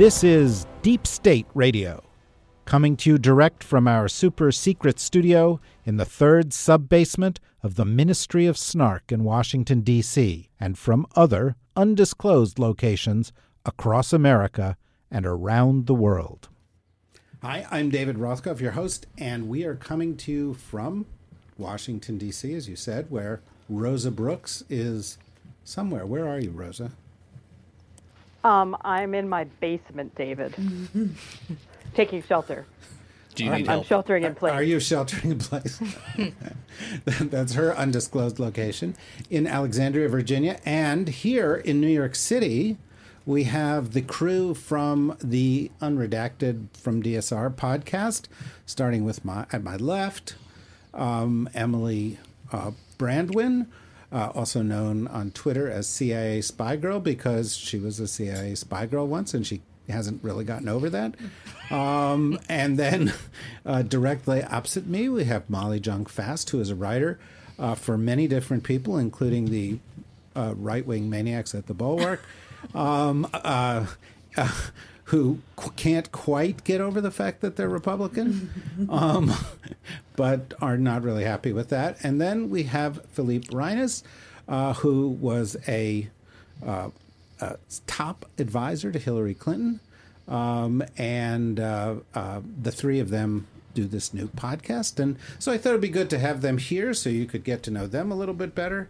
This is Deep State Radio, coming to you direct from our super secret studio in the third sub basement of the Ministry of Snark in Washington, D.C., and from other undisclosed locations across America and around the world. Hi, I'm David Rothkopf, your host, and we are coming to you from Washington, D.C., as you said, where Rosa Brooks is somewhere. Where are you, Rosa? Um, I'm in my basement, David, taking shelter. Do you I'm, need I'm help? sheltering in place. Are you sheltering in place? That's her undisclosed location in Alexandria, Virginia. And here in New York City, we have the crew from the Unredacted from DSR podcast, starting with my at my left, um, Emily uh, Brandwin, uh, also known on Twitter as CIA Spy Girl because she was a CIA spy girl once and she hasn't really gotten over that. Um, and then uh, directly opposite me, we have Molly Jong-Fast, who is a writer uh, for many different people, including the uh, right wing maniacs at the Bulwark. Um, uh, uh, who qu- can't quite get over the fact that they're Republican, um, but are not really happy with that. And then we have Philippe Reines, uh, who was a, uh, a top advisor to Hillary Clinton. Um, and uh, uh, the three of them do this new podcast. And so I thought it'd be good to have them here so you could get to know them a little bit better.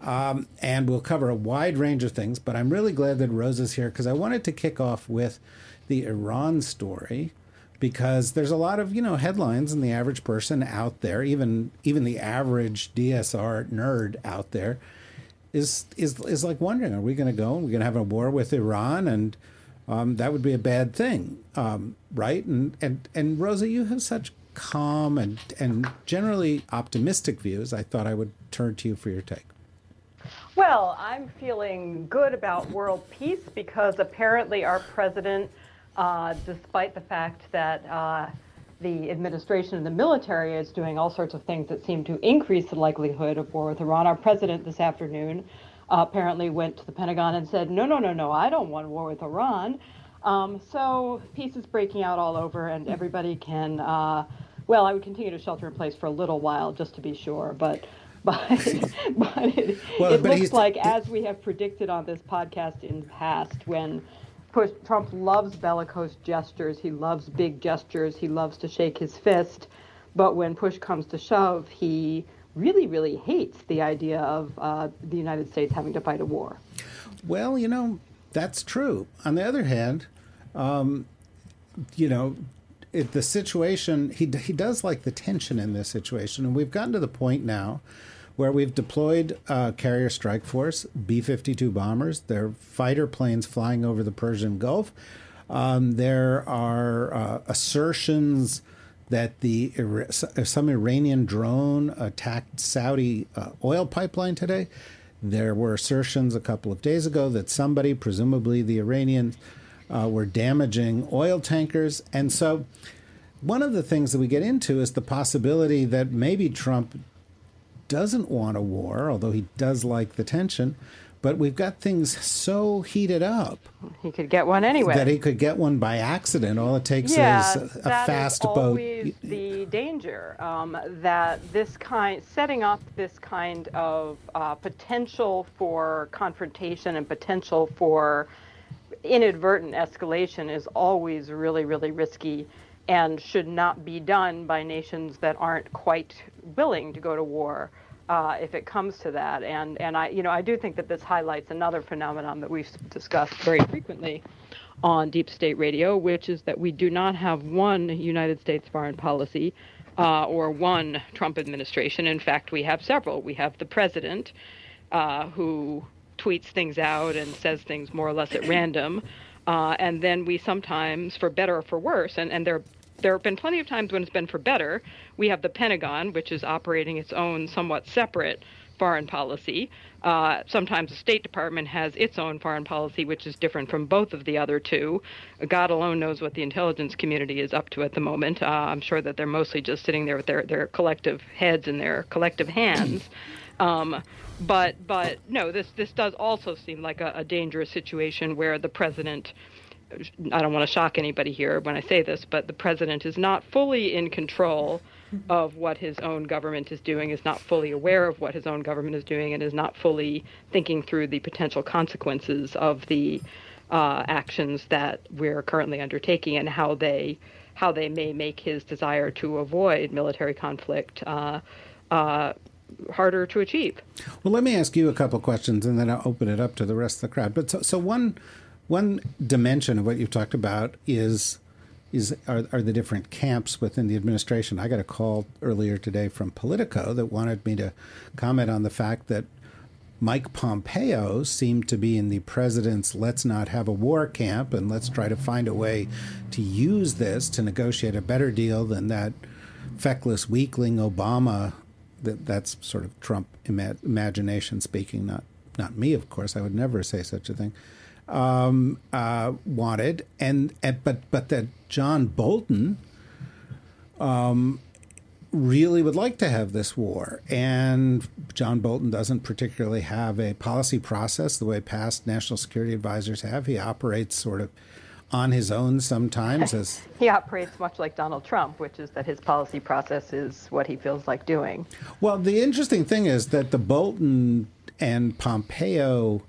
Um, and we'll cover a wide range of things, but I'm really glad that Rose is here because I wanted to kick off with the Iran story because there's a lot of you know headlines and the average person out there, even even the average DSR nerd out there, is is is like wondering: Are we going to go? Are we're going to have a war with Iran? And um, that would be a bad thing, um, right? And and and Rosa, you have such calm and and generally optimistic views. I thought I would turn to you for your take. Well, I'm feeling good about world peace because apparently our president, uh, despite the fact that uh, the administration and the military is doing all sorts of things that seem to increase the likelihood of war with Iran, our president this afternoon uh, apparently went to the Pentagon and said, no, no, no, no, I don't want war with Iran. Um, so peace is breaking out all over, and everybody can. Uh, well, I would continue to shelter in place for a little while just to be sure, but but but it, Well, it but looks like as we have predicted on this podcast in the past, when push, Trump loves bellicose gestures, he loves big gestures, he loves to shake his fist, but when push comes to shove, he really really hates the idea of uh, the United States having to fight a war. Well, you know, that's true. On the other hand, um, you know, it, the situation, he, he does like the tension in this situation. And we've gotten to the point now where we've deployed uh, carrier strike force, B 52 bombers. They're fighter planes flying over the Persian Gulf. Um, there are uh, assertions that the some Iranian drone attacked Saudi uh, oil pipeline today. There were assertions a couple of days ago that somebody, presumably the Iranians, uh, were damaging oil tankers. And so, one of the things that we get into is the possibility that maybe Trump doesn't want a war, although he does like the tension. But we've got things so heated up He could get one anyway. that he could get one by accident. All it takes yeah, is a, a that is fast boat. always the danger um, that this kind, setting up this kind of uh, potential for confrontation and potential for inadvertent escalation is always really, really risky and should not be done by nations that aren't quite willing to go to war uh, if it comes to that. And and I you know I do think that this highlights another phenomenon that we've discussed very frequently on Deep State Radio, which is that we do not have one United States foreign policy uh, or one Trump administration. In fact, we have several. We have the president uh, who tweets things out and says things more or less at random. Uh, and then we sometimes, for better or for worse, and, and there there have been plenty of times when it's been for better. We have the Pentagon, which is operating its own somewhat separate foreign policy. Uh, sometimes the State Department has its own foreign policy, which is different from both of the other two. God alone knows what the intelligence community is up to at the moment. Uh, I'm sure that they're mostly just sitting there with their, their collective heads in their collective hands. Um, but but no, this this does also seem like a, a dangerous situation where the president. I don't want to shock anybody here when I say this, but the president is not fully in control of what his own government is doing, is not fully aware of what his own government is doing, and is not fully thinking through the potential consequences of the uh, actions that we're currently undertaking and how they how they may make his desire to avoid military conflict uh, uh, harder to achieve. Well, let me ask you a couple questions, and then I'll open it up to the rest of the crowd. But so, so one one dimension of what you've talked about is is are, are the different camps within the administration. I got a call earlier today from Politico that wanted me to comment on the fact that Mike Pompeo seemed to be in the president's let's not have a war camp and let's try to find a way to use this to negotiate a better deal than that feckless weakling Obama. That that's sort of Trump ima- imagination speaking, not not me, of course. I would never say such a thing um, uh, wanted, and, and, but but that John Bolton um, really would like to have this war, and John Bolton doesn't particularly have a policy process the way past national security advisors have. He operates sort of on his own sometimes as he operates much like Donald Trump, which is that his policy process is what he feels like doing. Well, the interesting thing is that the Bolton and Pompeo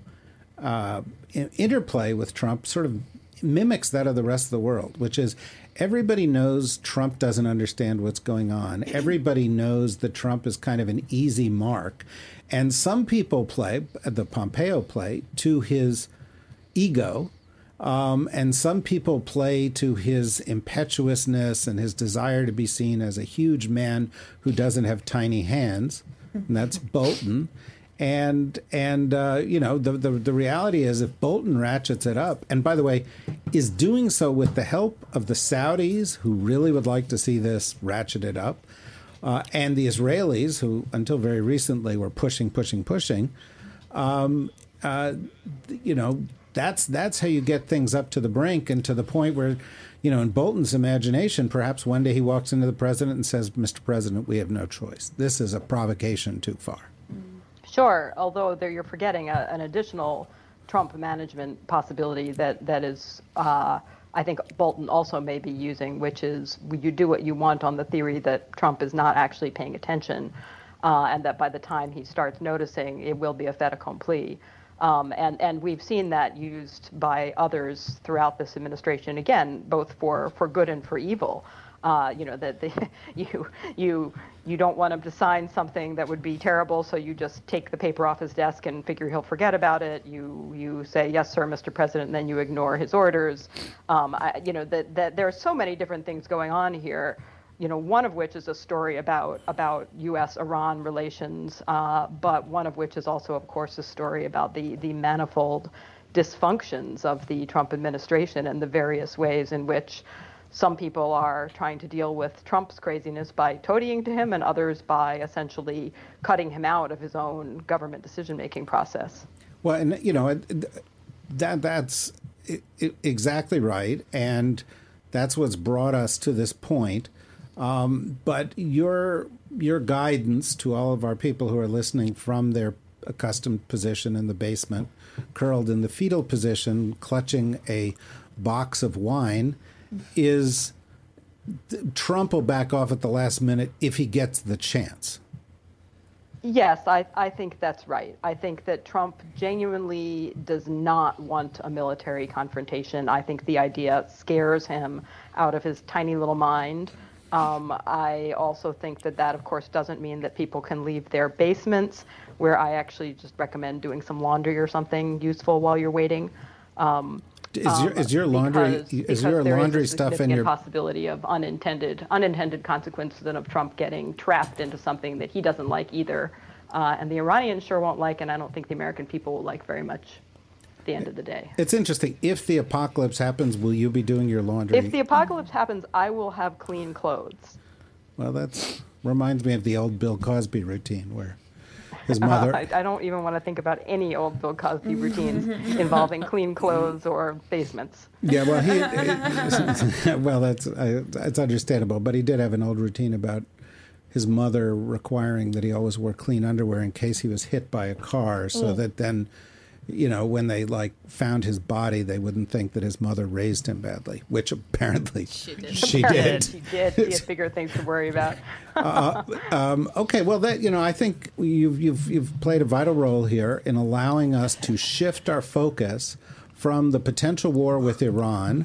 uh, interplay with Trump sort of mimics that of the rest of the world, which is everybody knows Trump doesn't understand what's going on. Everybody knows that Trump is kind of an easy mark. And some people play, the Pompeo play, to his ego. Um, and some people play to his impetuousness and his desire to be seen as a huge man who doesn't have tiny hands. And that's Bolton. And and uh, you know the, the the reality is if Bolton ratchets it up, and by the way, is doing so with the help of the Saudis who really would like to see this ratcheted up, uh, and the Israelis who until very recently were pushing, pushing, pushing. Um, uh, you know that's that's how you get things up to the brink and to the point where you know, in Bolton's imagination, perhaps one day he walks into the president and says, Mr. President, we have no choice. This is a provocation too far. Sure, although there you're forgetting a, an additional Trump management possibility that that is. Uh, I think Bolton also may be using, which is you do what you want on the theory that Trump is not actually paying attention, uh, and that by the time he starts noticing, it will be a fait accompli. Um, and and we've seen that used by others throughout this administration, again, both for for good and for evil. Uh, you know that you you you don't want him to sign something that would be terrible, so you just take the paper off his desk and figure he'll forget about it. You you say yes, sir, Mr. President, and then you ignore his orders. Um, I, you know that that there are so many different things going on here. You know, one of which is a story about about U.S.-Iran relations, uh, but one of which is also, of course, a story about the the manifold dysfunctions of the Trump administration and the various ways in which some people are trying to deal with Trump's craziness by toadying to him, and others by essentially cutting him out of his own government decision-making process. Well, and you know that that's exactly right, and that's what's brought us to this point. Um, but your your guidance to all of our people who are listening from their accustomed position in the basement, curled in the fetal position, clutching a box of wine is Trump will back off at the last minute if he gets the chance. Yes, I, I think that's right. I think that Trump genuinely does not want a military confrontation. I think the idea scares him out of his tiny little mind. Um, I also think that that, of course, doesn't mean that people can leave their basements, where I actually just recommend doing some laundry or something useful while you're waiting. Um, is your is your laundry because, is your laundry is stuff in your possibility of unintended unintended consequences and of Trump getting trapped into something that he doesn't like either, uh, and the Iranians sure won't like, and I don't think the American people will like very much. at the end of the day. It's interesting. If the apocalypse happens, will you be doing your laundry? If the apocalypse happens, I will have clean clothes. well, that reminds me of the old Bill Cosby routine where his mother. I, I don't even want to think about any old Bill Cosby routines involving clean clothes or basements. Yeah, well, he. well, that's uh, it's understandable, but he did have an old routine about his mother requiring that he always wore clean underwear in case he was hit by a car, so that then, you know, when they like found his body, they wouldn't think that his mother raised him badly, which apparently she did. She did. She did. He had bigger things to worry about. Okay, well, that you know, I think you've you've you've played a vital role here in allowing us to shift our focus from the potential war with Iran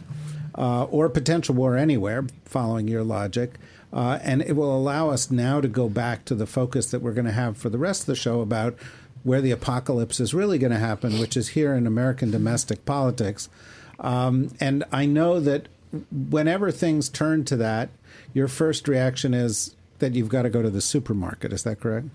uh, or potential war anywhere, following your logic, uh, and it will allow us now to go back to the focus that we're going to have for the rest of the show about where the apocalypse is really going to happen, which is here in American domestic politics. Um, and I know that whenever things turn to that, your first reaction is that you've got to go to the supermarket. Is that correct?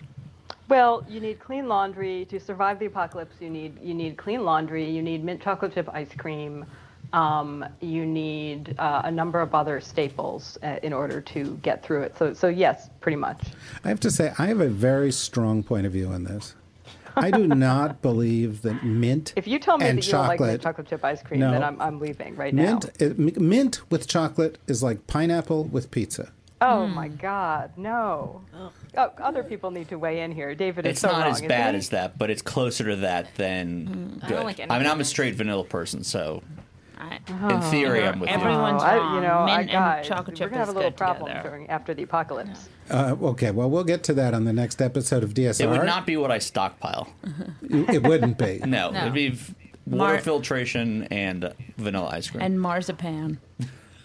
Well, you need clean laundry to survive the apocalypse. You need you need clean laundry. You need mint chocolate chip ice cream. Um, you need uh, a number of other staples uh, in order to get through it. So so yes, pretty much. I have to say, I have a very strong point of view on this. I do not believe that mint If you tell me and that you don't like chocolate, chocolate chip ice cream, No. then I'm I'm leaving right now. mint, it, m- mint with chocolate is like pineapple with pizza. Oh hmm. my God, no. Oh. oh, other people need to weigh in here. David is It's so not wrong. as bad he? as that, but it's closer to that than hmm. I good. don't like I mean, I'm a straight vanilla person, so I, in theory, oh. I'm with you. Everyone's Oh, I, you know, I, Mint and guys, chocolate we're chip gonna have a is little good problem during after the apocalypse. Uh, okay, well, we'll get to that on the next episode of DSR. It would not be what I stockpile. It wouldn't be. No, No. it'd be v- water Mar- filtration and vanilla ice cream. and marzipan.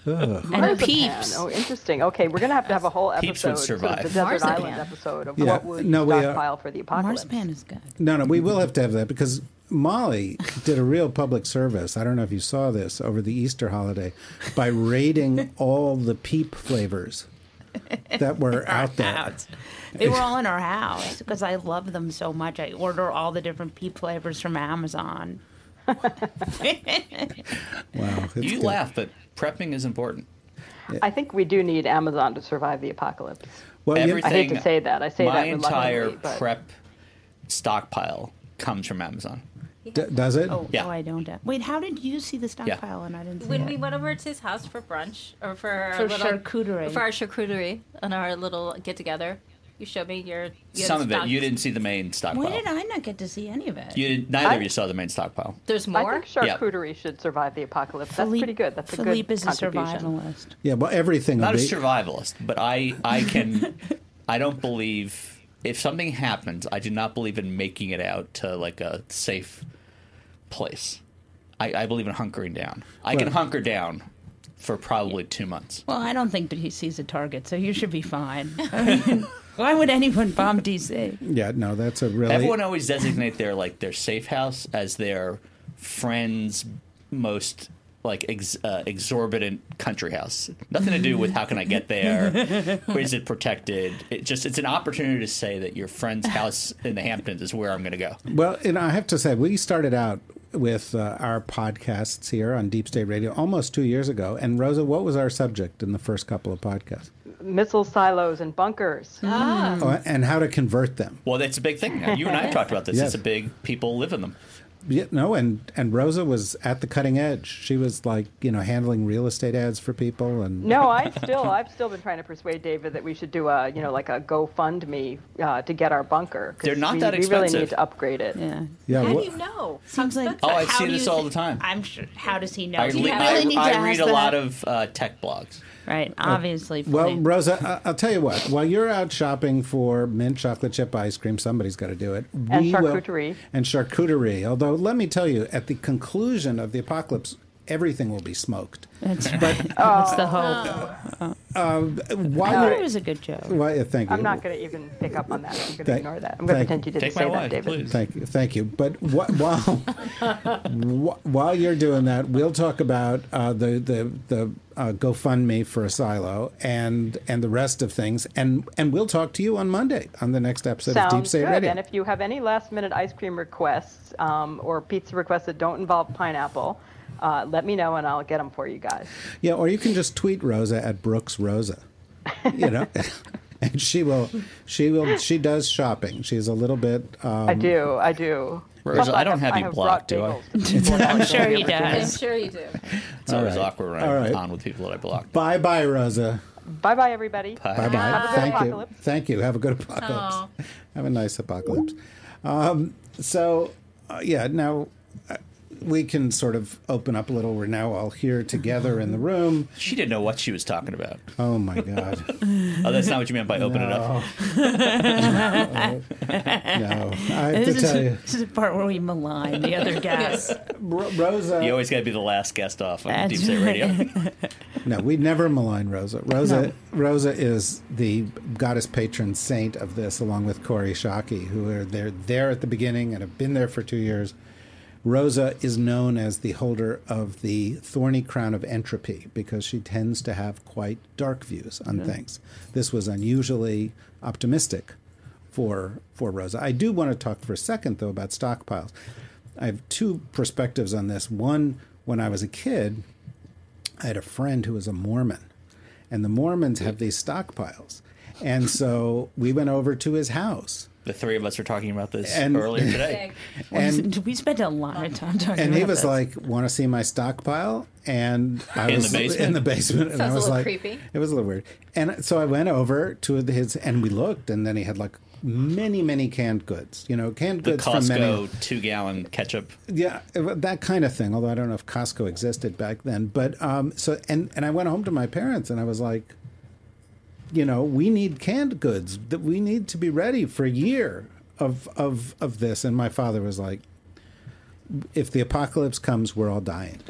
Ugh. And Marzipan. peeps. Oh, interesting. Okay, we're gonna have to have a whole Peeps episode, would sort of the desert Marzipan. island episode of Yeah. what would No, we, uh, stockpile for the apocalypse. Marzipan is good. No, no, we will have to have that because Molly did a real public service. I don't know if you saw this over the Easter holiday by rating all the peep flavors that were out there. Out. They were all in our house because I love them so much. I order all the different pea flavors from Amazon. Wow, you good. laugh, but prepping is important. I think we do need Amazon to survive the apocalypse. Well, Everything. I hate to say that. I say my that entire but- prep stockpile comes from Amazon. D- does it? Oh, Yeah. oh, I don't. Wait, how did you see the stockpile and I didn't see When it? we went over to his house for brunch or for our For little, charcuterie. for our charcuterie on our little get together, you showed me your you Some of it, you didn't see the main stockpile. Why did I not get to see any of it? You did, neither I- of you saw the main stockpile. There's more. I more. think charcuterie should survive the apocalypse. That's pretty good. That's a Philippe good is a survivalist. Yeah, well, everything Not a be. survivalist, but I, I can, I don't believe if something happens, I do not believe in making it out to like a safe place. I, I believe in hunkering down. I can hunker down for probably two months. Well, I don't think he sees a target, so you should be fine. I mean, why would anyone bomb DC? Yeah, no, that's a really. Everyone always designate their like their safe house as their friend's most like ex, uh, exorbitant country house. Nothing to do with how can I get there, or is it protected? It just it's an opportunity to say that your friend's house in the Hamptons is where I'm going to go. Well, and I have to say, we started out with uh, our podcasts here on Deep State Radio almost two years ago. And Rosa, what was our subject in the first couple of podcasts? Missile silos and bunkers. Ah. Oh, and how to convert them. Well, that's a big thing. You and I have talked about this. Yes. It's a big people live in them. Yeah, no, and and Rosa was at the cutting edge. She was like, you know, handling real estate ads for people, and No, I still, I've still been trying to persuade David that we should do a, you know, like a GoFundMe uh, to get our bunker. 'cause They're not we, that We really need to upgrade it. Yeah. yeah, How wha- do you know? Seems like Oh, I how see this all the time. I'm sure. How does he know? I, Do you le- really I- need to I ask read a that? lot of uh, tech blogs. Right. Uh, obviously. Well, Rosa, I- I'll tell you what. While you're out shopping for mint chocolate chip ice cream, somebody's got to do it. And We will- charcuterie. and charcuterie. Although, let me tell you, at the conclusion of the apocalypse, everything will be smoked. That's right. What's the hope? I While thought you're, it was a good joke. well, yeah, thank you. I'm not going to even pick up on that. I'm going to ignore that. I'm going to pretend you didn't Take say my that, wife, David. please. Thank you, thank you. But wh- while wh- while you're doing that, we'll talk about uh, the the the uh, GoFundMe for a silo and and the rest of things, and and we'll talk to you on Monday on the next episode of Deep Sounds State good. Radio. And if you have any last minute ice cream requests um, or pizza requests that don't involve pineapple, uh, let me know and I'll get them for you guys. Yeah, or you can just tweet Rosa at Brooks Rosa. You know, and she will, she will, she does shopping. She's a little bit. Um, I do. I do. Rosa, I don't have you brought blocked, do I? bagels to people I'm sure he does. I'm sure you do. It's always right. awkward when All I'm right. on with people that I blocked. Bye, bye, Rosa. Bye bye, everybody. Bye. Bye, bye. Have Thank you. Thank you. Have a good apocalypse. Have a nice apocalypse. Um, so, uh, yeah. Now. We can sort of open up a little. We're now all here together in the room. She didn't know what she was talking about. Oh my God! Oh, that's not what you meant by open it up. No, I have to tell is, you, this is the part where we malign the other guests. Rosa. You always got to be the last guest off on That's Deep State Radio. No, we never malign Rosa. Rosa Rosa is the goddess patron saint of this, along with Kori Schake, who are there there at the beginning and have been there for two years. Rosa is known as the holder of the thorny crown of entropy because she tends to have quite dark views on things. This was unusually optimistic for for Rosa. I do want to talk for a second though about stockpiles. I have two perspectives on this. One, when I was a kid, I had a friend who was a Mormon, and the Mormons have these stockpiles. And so we went over to his house. The three of us were talking about this And- earlier today. And we spent a lot of time talking and he was this. like, "Want to see my stockpile?" And I In was the basement? in the basement, and Sounds I a was little like, creepy. "It was a little weird." And so I went over to his, and we looked, and then he had like many, many canned goods. You know, canned The goods from many. Costco two gallon ketchup. Yeah, that kind of thing. Although I don't know if Costco existed back then, but um, so and and I went home to my parents and I was like, you know, we need canned goods. That we need to be ready for a year of of of this. And my father was like, if the apocalypse comes, we're all dying.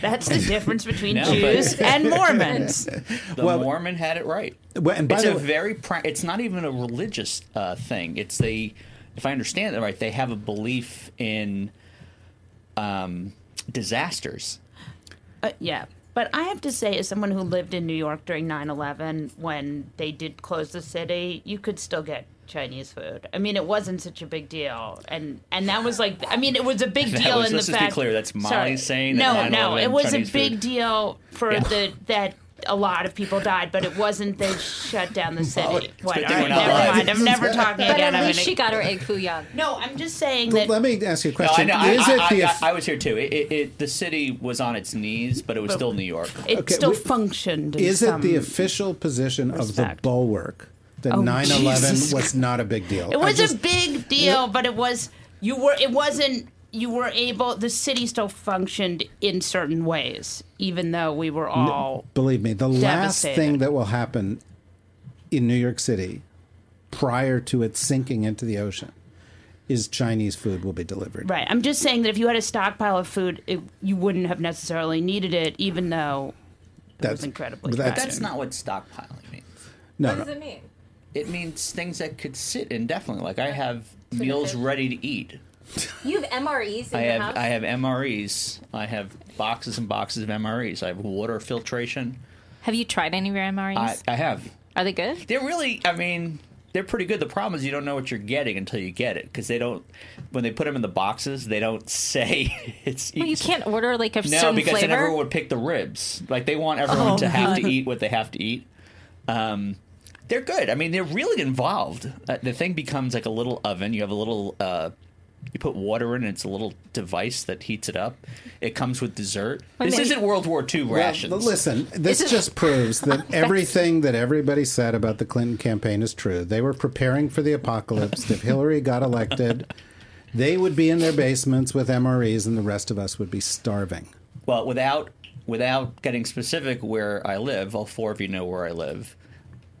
That's the difference between No, but- Jews and Mormons. The Well- Mormon had it right. Well, and by it's the a way- very. Pra- it's not even a religious uh, thing. It's the. If I understand it right, they have a belief in um, disasters. Uh, yeah. But I have to say, as someone who lived in New York during 9 11, when they did close the city, you could still get Chinese food. I mean, it wasn't such a big deal. And and that was like, I mean, it was a big deal was- in the let's just be clear, that's Molly Sorry. saying No, that no, 9/11 it was Chinese a big food- deal for Yeah. the that a lot of people died, but it wasn't they shut down the city. What? good All thing right, never live. mind. I'm never talking But again. at I'm least gonna- she got her egg foo young. No, I'm just saying But that. let me ask you a No, I question: know. I, Is I, it the I, I was here too. It, it, it, the city was on its knees, but it was still New York. it Okay, still we- functioned. in is it the official position of the bulwark that Oh, 9/11 Jesus. was not a big deal? It was just- a big deal, but it was you were it wasn't you were able the city still functioned in certain ways, even though we were all no, Believe me, the last thing that will happen in New York City prior to it sinking into the ocean is Chinese food will be delivered. right. I'm just saying that if you had a stockpile of food, it, you wouldn't have necessarily needed it, even though it was incredibly that's- tragic. That's not what stockpiling means. No, What no. does it mean? It means things that could sit indefinitely. Like I have meals ready to eat. You have MREs in I your have house? I have MREs. I have boxes and boxes of MREs. I have water filtration. Have you tried any of your MREs? I, I have. Are they good? They're really. I mean, they're pretty good. The problem is you don't know what you're getting until you get it because they don't. When they put them in the boxes, they don't say it's. Well, you can't order like a No, certain because flavor. then everyone would pick the ribs. Like they want everyone Oh, to have to eat what they have to eat. Um, they're good. I mean, they're really involved. Uh, the thing becomes like a little oven. You have a little. Uh, you put water in. It's a little device that heats it up. It comes with dessert. Wait this minute. isn't World War II Well, rations. listen, this Is it- just proves that everything that everybody said about the Clinton campaign is true. They were preparing for the apocalypse. if Hillary got elected, they would be in their basements with MREs, and the rest of us would be starving. Well, without without getting specific where I live, all four of you know where I live.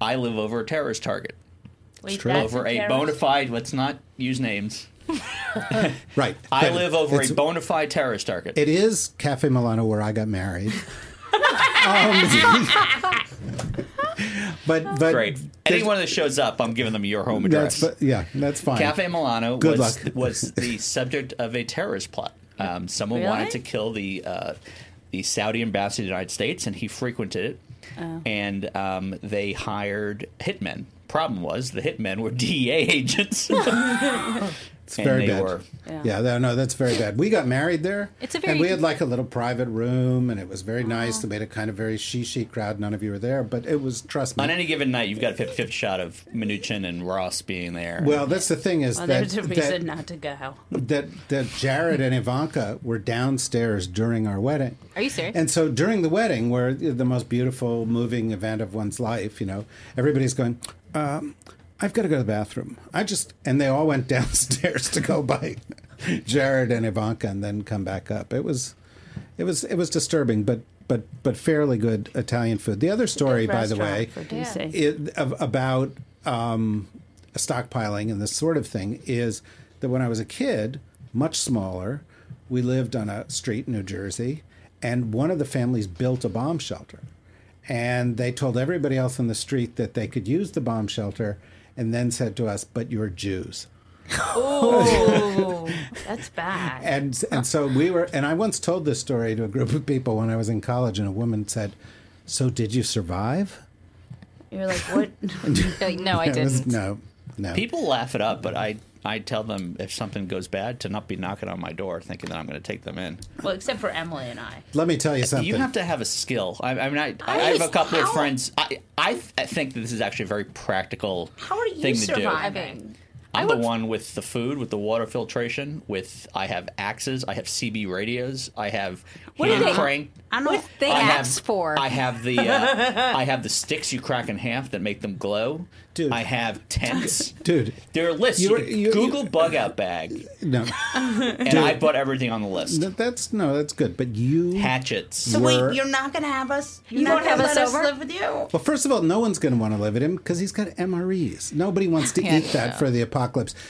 I live over a terrorist target. Wait, over a terrorist- bona fide. Let's not use names. Right. I But live over it's- a bona fide terrorist target. It is Cafe Milano where I got married. Um, but but Great. Anyone that shows up, I'm giving them your home address. That's yeah, that's fine. Cafe Milano Good was luck. was the subject of a terrorist plot. Um, someone Really? wanted to kill the uh, the Saudi ambassador to the United States, and he frequented it. Oh. And um, they hired hitmen. Problem was, the hitmen were DEA agents. It's and very they bad. were- yeah, no, no, that's very bad. We got married there. It's a and very- we had like a little private room, and it was very nice. They made it kind of very she crowd. None of you were there, but it was trust me. On any given night, you've got a 50 50 shot of Mnuchin and Ross being there. well, that's the thing is Well, that there's a that, reason not to go. that that Jared and Ivanka were downstairs during our wedding. Are you serious? And so during the wedding, where the most beautiful, moving event of one's life, you know, everybody's going, um, I've got to go to the bathroom. I just, and they all went downstairs to go by Jared and Ivanka and then come back up. It was, it was, it was disturbing, but, but, but fairly good Italian food. The other story, by the way, it, of, about um, stockpiling and this sort of thing is that when I was a kid, much smaller, we lived on a street in New Jersey, and one of the families built a bomb shelter. And they told everybody else on the street that they could use the bomb shelter, and then said to us, But you're Jews. Oh, that's bad. And, and so we were, and I once told this story to a group of people when I was in college, and a woman said, So did you survive? You're like, what? Like, no, I didn't. no, no. People laugh it up, but I, I tell them if something goes bad to not be knocking on my door thinking that I'm going to take them in. well, except for Emily and I. Let me tell you uh, something. You have to have a skill. I, I mean, I, I, I have a just- couple of friends. I, I, th- I think that this is actually a very practical How are you thing to do. Surviving? I'm the one with the food, with the water filtration. With I have axes, I have CB radios, I have What do hand they- crank. I don't. They I have, asked for. I have the uh, I have the sticks you crack in half that make them glow. Dude. I have tents. Dude, There are lists. You, You're- can you- Google bug out bag, no. and I put everything on the list. That- That's no, that's good. But you, Hatchets. So were- wait, you're not gonna have us? You're You not won't gonna have us let over? live with you? well, first of all, no one's going to want to live with him because he's got MREs. Nobody wants to Yeah, eat that no. for the apocalypse.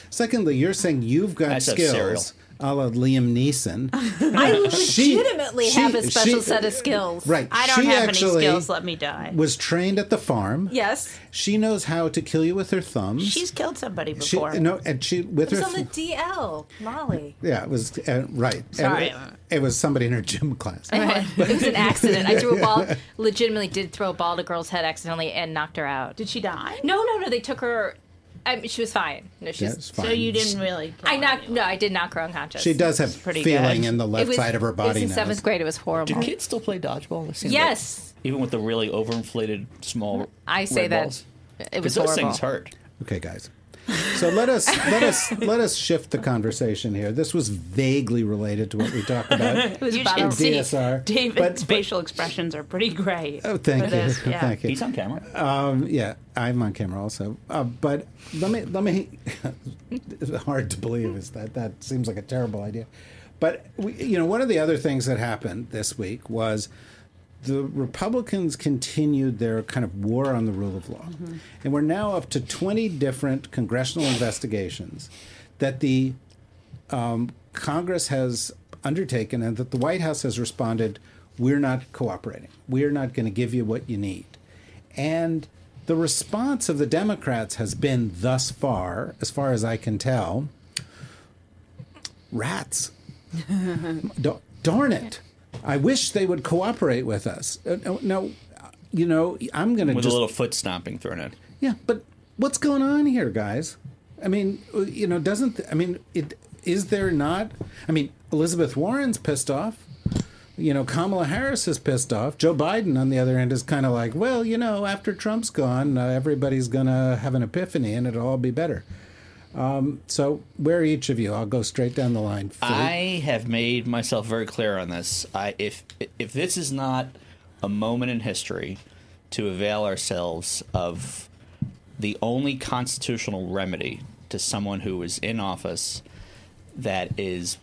Secondly, you're saying you've got Nice to have cereal. skills, a la Liam Neeson. I legitimately she- have a special she- set of skills. Right. I don't she have actually any skills. Let me die. Was trained at the farm. Yes. She knows how to kill you with her thumbs. She's killed somebody she before. no, and she with It was her. on the DL, Molly. yeah, it was uh, right. Sorry. It, it was somebody in her gym class. it was an accident. I threw a ball. Legitimately, did throw a ball at a girl's head accidentally and knocked her out. Did she die? No, no, no. They took her. I mean, she was fine. No, she's. Yeah, fine. So you didn't really. I knocked. anyone. No, I did knock her unconscious. She does have pretty feeling good. in the left was- side of her It body was in now. seventh grade. It was horrible. Do kids still play dodgeball? It seems Yes. like- even with the really overinflated small. I say red that balls? it was Because those horrible. things hurt. Okay, guys. So let us let us let us shift the conversation here. This was vaguely related to what we talked about. It was about should see DSR, David's but- but- facial expressions are pretty great. Oh, thank you, this, yeah. thank you. He's on camera. Um, yeah, I'm on camera also. Uh, but let me let me. hard to believe is that that seems like a terrible idea. But we, you know, one of the other things that happened this week was the Republicans continued their kind of war on the rule of law, and we're now up to 20 different congressional investigations that the um, Congress has undertaken and that the White House has responded, we're not cooperating. We're not going to give you what you need. And the response of the Democrats has been thus far, as far as I can tell, rats. Da- Darn it. I wish they would cooperate with us. Uh, no, you know, I'm going to With just a little foot stomping thrown in. yeah, but what's going on here, guys? I mean, uh, you know, doesn't I mean, it is there not? I mean, Elizabeth Warren's pissed off. You know, Kamala Harris is pissed off. Joe Biden, on the other end, is kind of like, well, you know, after Trump's gone, uh, everybody's gonna have an epiphany and it'll all be better. Um, so, where are each of you? I'll go straight down the line. Phil? I have made myself very clear on this. I, if if this is not a moment in history to avail ourselves of the only constitutional remedy to someone who is in office that is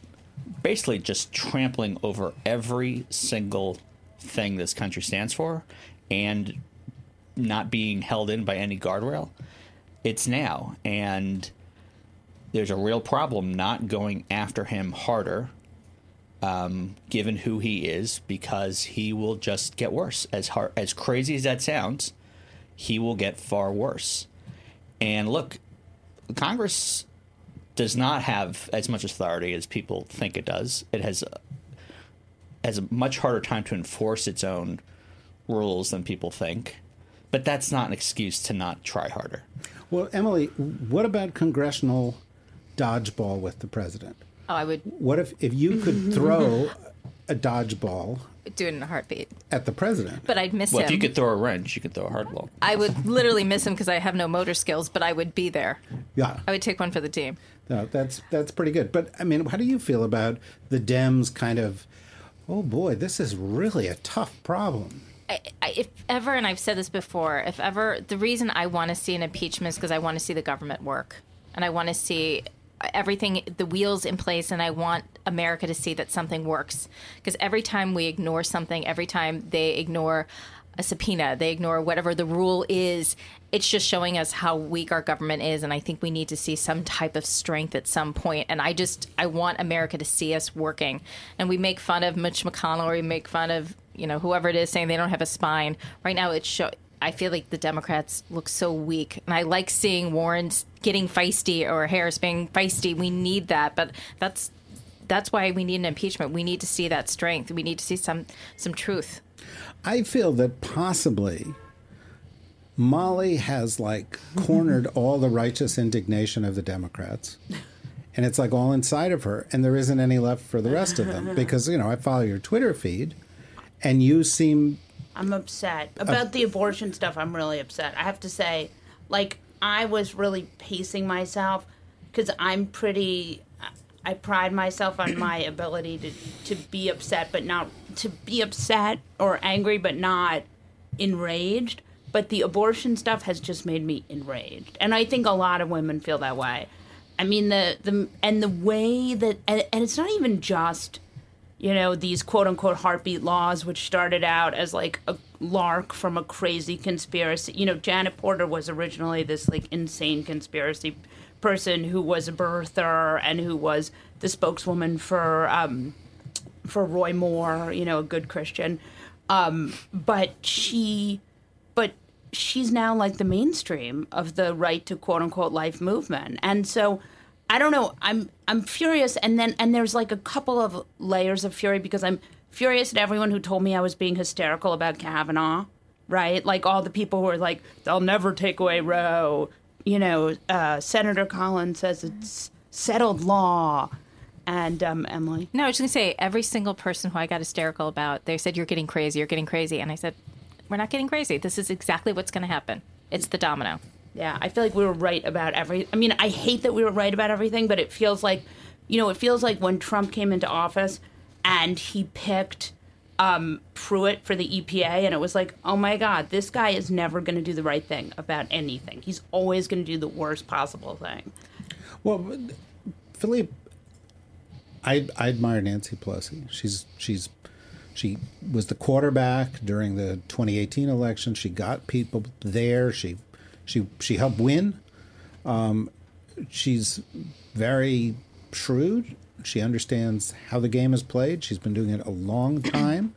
basically just trampling over every single thing this country stands for and not being held in by any guardrail, it's now. And there's a real problem not going after him harder, um, given who he is, because he will just get worse. As hard, as crazy as that sounds, he will get far worse. And look, Congress does not have as much authority as people think it does. It has has a much harder time to enforce its own rules than people think. But that's not an excuse to not try harder. Well, Emily, what about congressional dodgeball with the president? Oh, I would What if if you could throw a dodgeball do it in a heartbeat, at the president? but I'd miss Well, him. if you could throw a wrench, you could throw a hardball. I would literally miss him because I have no motor skills, but I would be there. Yeah, I would take one for the team. no, that's that's pretty good. But I mean, how do you feel about the Dems kind of? Oh boy, this is really a tough problem. I, I, if ever, and I've said this before, if ever, the reason I want to see an impeachment is because I want to see the government work, and I want to see everything, the wheels in place, and I want America to see that something works. Because every time we ignore something, every time they ignore a subpoena, they ignore whatever the rule is. It's just showing us how weak our government is, and I think we need to see some type of strength at some point. And I just, I want America to see us working. And we make fun of Mitch McConnell, or we make fun of you know whoever it is saying they don't have a spine. Right now, it's show. I feel like the Democrats look so weak, and I like seeing Warren getting feisty or Harris being feisty. We need that, but that's that's why we need an impeachment. We need to see that strength. We need to see some some truth. I feel that possibly Molly has like cornered all the righteous indignation of the Democrats. And it's like all inside of her, and there isn't any left for the rest of them. Because, you know, I follow your Twitter feed, and you seem I'm upset about the abortion stuff. I'm really upset. I have to say, like, I was really pacing myself because I'm pretty. I pride myself on my ability to to be upset, but not to be upset or angry, but not enraged. But the abortion stuff has just made me enraged, and I think a lot of women feel that way. I mean, the the and the way that and, and it's not even just you know, these quote unquote heartbeat laws, which started out as like a lark from a crazy conspiracy. You know, Janet Porter was originally this like insane conspiracy person who was a birther and who was the spokeswoman for um, for Roy Moore, you know, a good Christian. Um, but she, but she's now like the mainstream of the right to quote unquote life movement, and so I don't know. I'm I'm furious, and then and there's like a couple of layers of fury because I'm furious at everyone who told me I was being hysterical about Kavanaugh, right? Like all the people who are like, they'll never take away Roe. You know, uh, Senator Collins says it's settled law, and um, Emily. No, I was just gonna say every single person who I got hysterical about, they said you're getting crazy, you're getting crazy, and I said, we're not getting crazy. This is exactly what's going to happen. It's the domino. Yeah, I feel like we were right about every. I mean, I hate that we were right about everything, but it feels like, you know, it feels like when Trump came into office and he picked um, Pruitt for the EPA, and it was like, oh my God, this guy is never going to do the right thing about anything. He's always going to do the worst possible thing. Well, Philippe, I, I admire Nancy Pelosi. She's she's she was the quarterback during the 2018 election. She got people there. She she she helped win. Um, she's very shrewd. She understands how the game is played. She's been doing it a long time.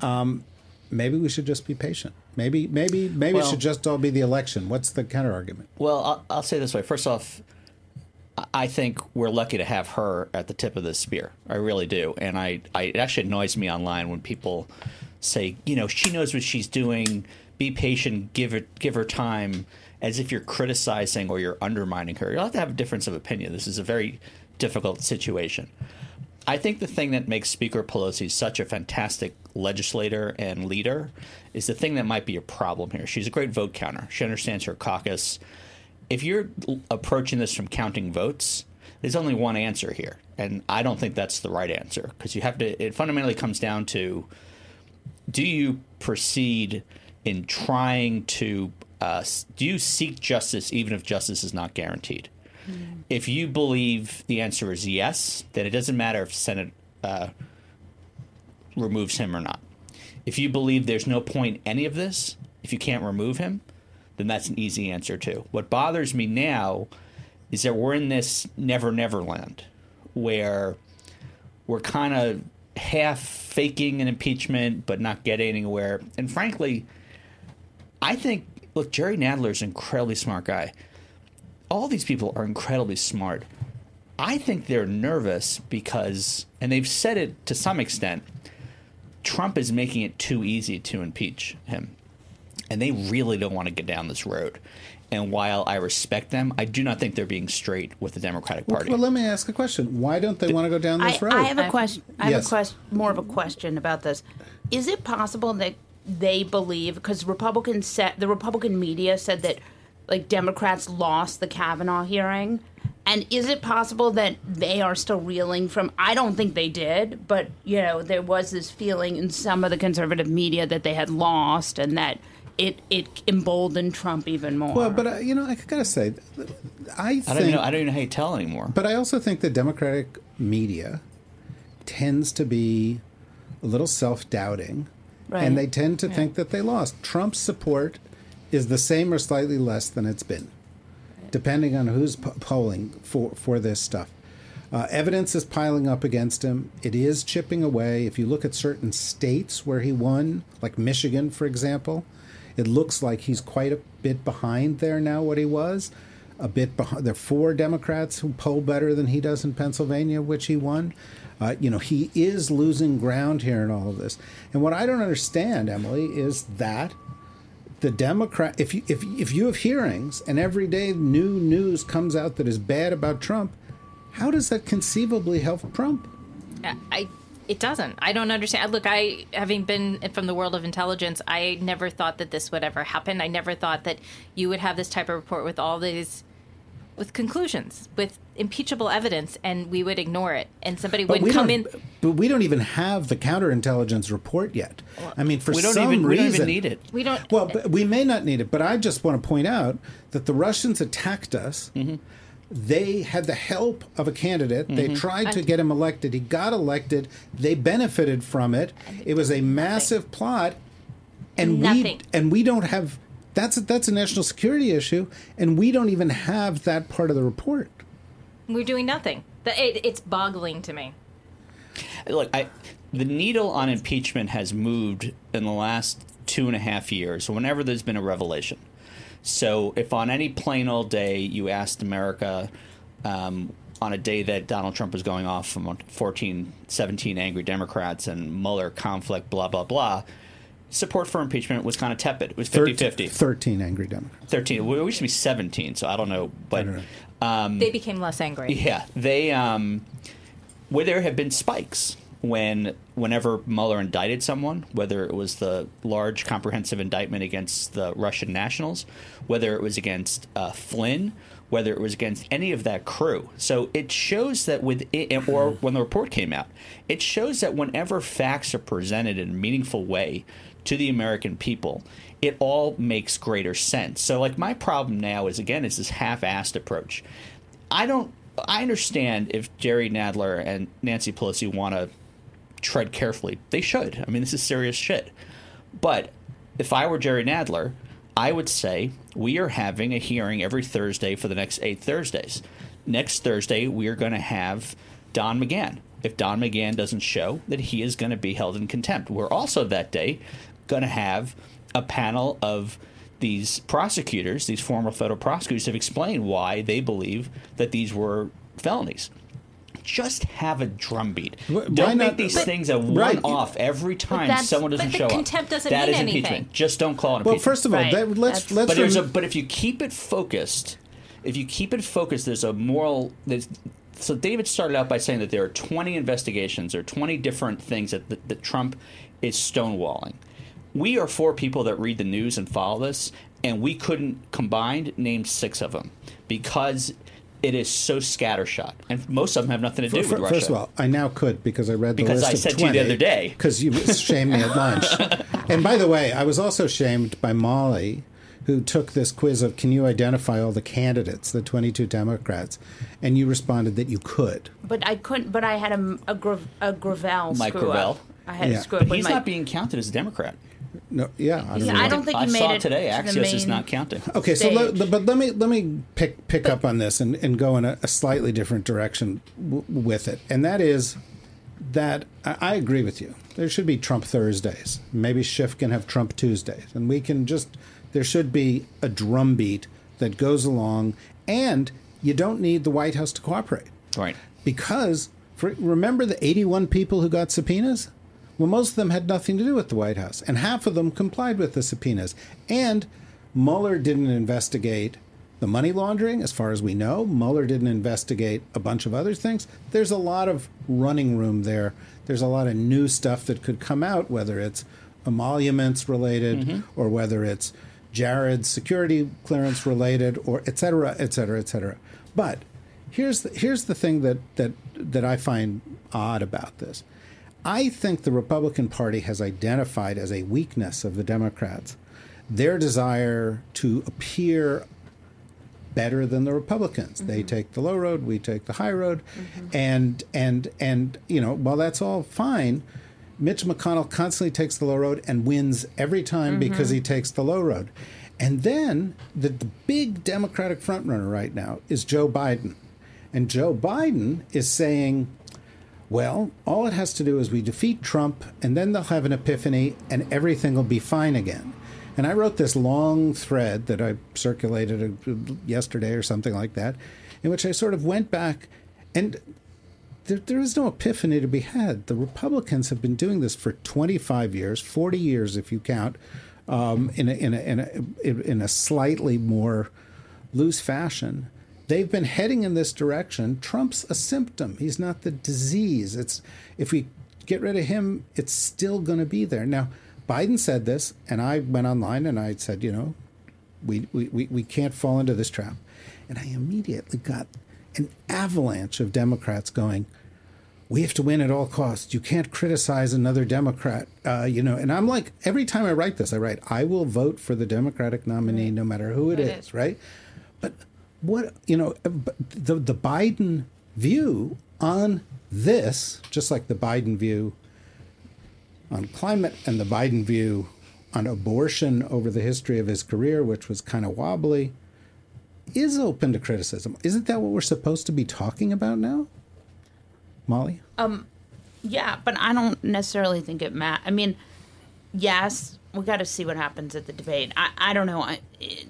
Um, maybe we should just be patient. Maybe maybe maybe it should just all be the election. What's the counter argument? Well, I'll, I'll say this way. First off, I- I think we're lucky to have her at the tip of the spear. I really do, and I, I it actually annoys me online when people say, you know, she knows what she's doing. Be patient. Give her give her time. As if you're criticizing or you're undermining her. You'll have to have a difference of opinion. This is a very difficult situation. I think the thing that makes Speaker Pelosi such a fantastic legislator and leader is the thing that might be a problem here. She's a great vote counter. She understands her caucus. If you're approaching this from counting votes, there's only one answer here, and I don't think that's the right answer because you have to. It fundamentally comes down to: Do you proceed in trying to? Uh, do you seek justice even if justice is not guaranteed? If you believe the answer is yes, then it doesn't matter if Senate uh, removes him or not. If you believe there's no point in any of this, if you can't remove him, then that's an easy answer too. What bothers me now is that we're in this never never land where we're kind of half faking an impeachment but not getting anywhere. And frankly, I think look, Jerry Nadler is an incredibly smart guy. All these people are incredibly smart. I think they're nervous because, and they've said it to some extent, Trump is making it too easy to impeach him. And they really don't want to get down this road. And while I respect them, I do not think they're being straight with the Democratic Party. Well, let me ask a question. Why don't they want to go down I, this road? I have a question. I have Yes. a question. More of a question about this. Is it possible that they believe because Republicans said the Republican media said that like Democrats lost the Kavanaugh hearing, and is it possible that they are still reeling from? I don't think they did, but you know there was this feeling in some of the conservative media that they had lost and that. It, it emboldened Trump even more. well, but uh, you know, I gotta say, I think, I don't even know. I don't know how you tell anymore. but I also think the Democratic media tends to be a little self-doubting, Right. and they tend to think that they lost. Trump's support is the same or slightly less than it's been, depending on who's po- polling for for this stuff. Uh, evidence is piling up against him. It is chipping away. If you look at certain states where he won, like Michigan, for example, it looks like he's quite a bit behind there now. What he was, a bit behind. There are four Democrats who poll better than he does in Pennsylvania, which he won. Uh, you know, he is losing ground here in all of this. And what I don't understand, Emily, is that the Democrat, if you if if you have hearings and every day new news comes out that is bad about Trump, how does that conceivably help Trump? I it doesn't. I don't understand. Look, I having been from the world of intelligence, I never thought that this would ever happen. I never thought that you would have this type of report with all these with conclusions, with impeachable evidence and we would ignore it and somebody would come in but we don't even have the counterintelligence report yet. I mean, for we don't some even we reason, don't even need it. we don't Well, but we may not need it, but I just want to point out that the Russians attacked us. Mm-hmm. They had the help of a candidate. They Mm-hmm. tried to get him elected. He got elected. They benefited from it. It was a massive plot, and we and we don't have. That's a, that's a national security issue, and we don't even have that part of the report. we're doing nothing. It, it's boggling to me. look, I, the needle on impeachment has moved in the last two and a half years. Whenever there's been a revelation, so if on any plain old day you asked America, um, on a day that Donald Trump was going off from 14, 17 angry Democrats and Mueller conflict, blah blah blah. Support for impeachment was kind of tepid. It was 50 50. 13 angry Democrats. 13. We used to be 17, so I don't know. But don't know. they became less angry. yeah, they um, where there have been spikes when whenever Mueller indicted someone, whether it was the large comprehensive indictment against the Russian nationals, whether it was against uh, Flynn, whether it was against any of that crew. So it shows that with it, or when the report came out, it shows that whenever facts are presented in a meaningful way to the American people, it all makes greater sense. So like my problem now is again is this half-assed approach. I don't. I understand if Jerry Nadler and Nancy Pelosi want to tread carefully. They should. I mean, this is serious shit. But if I were Jerry Nadler, I would say we are having a hearing every Thursday for the next eight Thursdays. Next Thursday, we are going to have Don McGahn. If Don McGahn doesn't show, that he is going to be held in contempt. We're also that day going to have a panel of these prosecutors, these former federal prosecutors, have explained why they believe that these were felonies. Just have a drumbeat. Why Don't make these But- things a one-off every time that's- someone doesn't but the show contempt up. doesn't That mean is anything. impeachment. Just don't call it Well, impeachment. first of all, Right. that, let's That's- let's but there's a but if you keep it focused, if you keep it focused, there's a moral. There's, so David started out by saying that there are 20 investigations or 20 different things that, that, that Trump is stonewalling. We are four people that read the news and follow this, and we couldn't combined name six of them because it is so scattershot, and most of them have nothing to do Fir- with Russia. First of all, I now could because I read the Because list I of said to you the other day. because you shamed me at lunch. and by the way, I was also shamed by Molly, who took this quiz of can you identify all the candidates, the 22 Democrats, and you responded that you could. But I couldn't. But I had a a, Grav, a Gravel Mike screw Gravel? up. I had Yeah. a screw but up with he's my. not being counted as a Democrat. No, yeah. I don't Yeah. I don't think I you made saw it today. to the Axios is not counting. Okay, so let, but let me let me pick pick up on this and, and go in a, a slightly different direction w- with it, and that is that I, I agree with you. There should be Trump Thursdays. Maybe Schiff can have Trump Tuesdays, and we can just there should be a drumbeat that goes along, and you don't need the White House to cooperate Right. because for, remember the 81 people who got subpoenas? Well, most of them had nothing to do with the White House, and half of them complied with the subpoenas. And Mueller didn't investigate the money laundering, as far as we know. Mueller didn't investigate a bunch of other things. There's a lot of running room there. There's a lot of new stuff that could come out, whether it's emoluments related mm-hmm. or whether it's Jared's security clearance related or et cetera, et cetera, et cetera. But here's the, here's the thing that, that, that I find odd about this. I think the Republican Party has identified as a weakness of the Democrats their desire to appear better than the Republicans. They mm-hmm. take the low road, we take the high road, mm-hmm. and and and you know while that's all fine, Mitch McConnell constantly takes the low road and wins every time mm-hmm. because he takes the low road. And then the, the big Democratic frontrunner right now is Joe Biden, and Joe Biden is saying. Well, all it has to do is we defeat Trump, and then they'll have an epiphany, and everything will be fine again. And I wrote this long thread that I circulated uh, yesterday or something like that, in which I sort of went back, and there, there is no epiphany to be had. The Republicans have been doing this for 25 years, 40 years if you count, um, in, a, in, a, in, a, in a slightly more loose fashion. They've been heading in this direction. Trump's a symptom. He's not the disease. It's if we get rid of him, it's still going to be there. Now, Biden said this, and I went online and I said, you know, we, we, we, we can't fall into this trap. And I immediately got an avalanche of Democrats going, we have to win at all costs. You can't criticize another Democrat, uh, you know. And I'm like, every time I write this, I write, I will vote for the Democratic nominee, no matter who it is, right? But what you know, the the Biden view on this, just like the Biden view on climate and the Biden view on abortion over the history of his career, which was kind of wobbly, is open to criticism. Isn't that what we're supposed to be talking about now? Molly? Um, yeah, but I don't necessarily think it matters. I mean, yes, we got to see what happens at the debate. I, I don't know. I,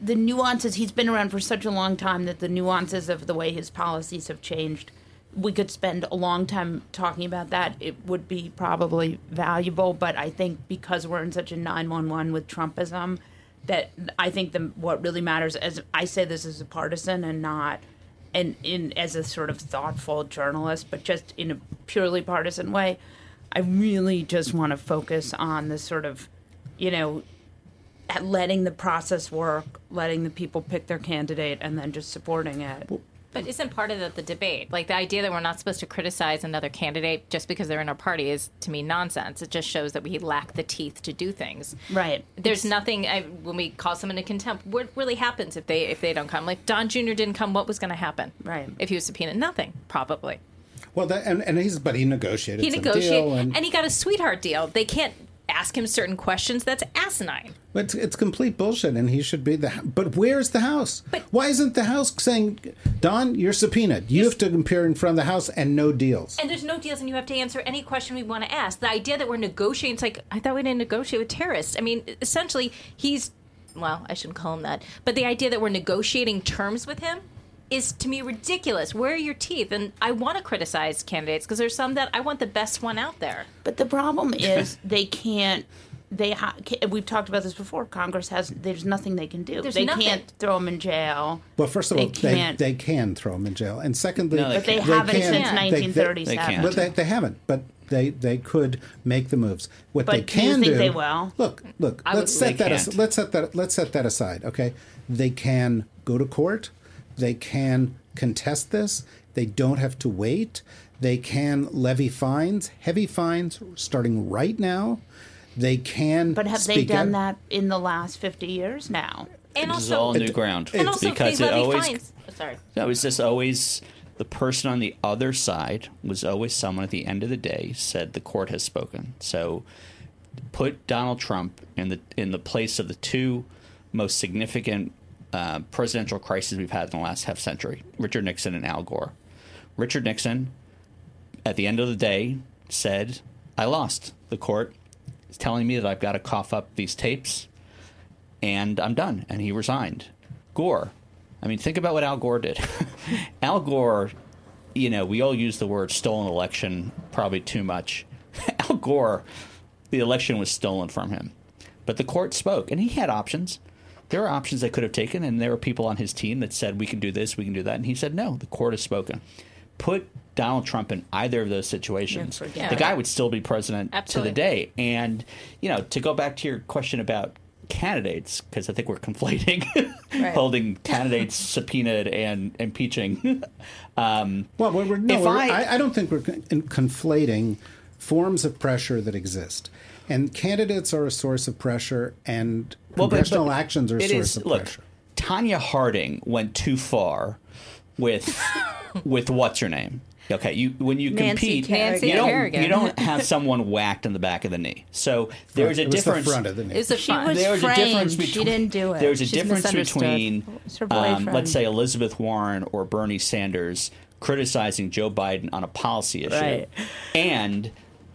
the nuances, he's been around for such a long time that the nuances of the way his policies have changed, we could spend a long time talking about that. It would be probably valuable, but I think because we're in such a 911 with Trumpism, that I think the what really matters as I say this as a partisan and not and in as a sort of thoughtful journalist, but just in a purely partisan way, I really just want to focus on the sort of, you know, at letting the process work, letting the people pick their candidate, and then just supporting it. But isn't part of the, the debate like the idea that we're not supposed to criticize another candidate just because they're in our party is to me nonsense. It just shows that we lack the teeth to do things. Right. There's nothing I, when we call someone in contempt. What really happens if they if they don't come? Like Don Jr. didn't come. What was going to happen? Right. If he was subpoenaed, nothing probably. Well, that, and, and he's but he negotiated. He some negotiated deal and, and, he got a sweetheart deal. They can't ask him certain questions. That's asinine. It's, it's complete bullshit, and he should be the. But where's the House? But- Why isn't the House saying, Don, you're subpoenaed. You have to appear in front of the House and no deals. And there's no deals, and you have to answer any question we want to ask. The idea that we're negotiating, it's like, I thought we didn't negotiate with terrorists. I mean, essentially, he's, well, I shouldn't call him that, but the idea that we're negotiating terms with him is to me ridiculous. Where are your teeth? And I want to criticize candidates because there's some that I want the best one out there. But the problem is they can't. They ha- we've talked about this before. Congress has there's nothing they can do. There's they nothing. can't throw them in jail. well, first of all, they they, can't. they can throw him in jail, and secondly, No, they but they can't. haven't can- since they- they- 1937. They can't. But they, they haven't. But they they could make the moves. What But they do you can think do. they will? Look, look. I let's would- set They that. As, can't. let's set that. Let's set that aside. Okay. They can go to court. They can contest this. They don't have to wait. They can levy fines, heavy fines, starting right now. They can. But have they done out. that in the last 50 years now? And This is also, all new ground. and also because if they it levy always fines. Oh, sorry. that was just always the person on the other side was always someone at the end of the day said the court has spoken. So put Donald Trump in the in the place of the two most significant uh, presidential crises we've had in the last half century: Richard Nixon and Al Gore. Richard Nixon, at the end of the day, said, "I lost. The court is telling me that I've got to cough up these tapes, and I'm done." And he resigned. Gore, I mean, think about what Al Gore did. Al Gore, you know, we all use the word stolen election probably too much. Al Gore, the election was stolen from him. But the court spoke, and he had options. There are options they could have taken, and there were people on his team that said, we can do this, we can do that. And he said, no, the court has spoken. Put Donald Trump in either of those situations. Yeah, the guy would still be president Absolutely. to the day. And, you know, to go back to your question about candidates, because I think we're conflating holding candidates subpoenaed and impeaching. um, Well, we're, we're, no, If we're- I- I, I don't think we're conflating forms of pressure that exist. And candidates are a source of pressure, and Well, but- congressional but actions are a source is- of look, pressure. Tonya Harding went too far with with what's her name. Okay, you when you Nancy compete, Kerrigan. you don't you don't have someone whacked in the back of the knee. So there's a It was the difference. front of the knee. Is it She fun? was there's a difference framed. She between didn't do it. There's a She's difference between um, let's say Elizabeth Warren or Bernie Sanders criticizing Joe Biden on a policy issue Right. and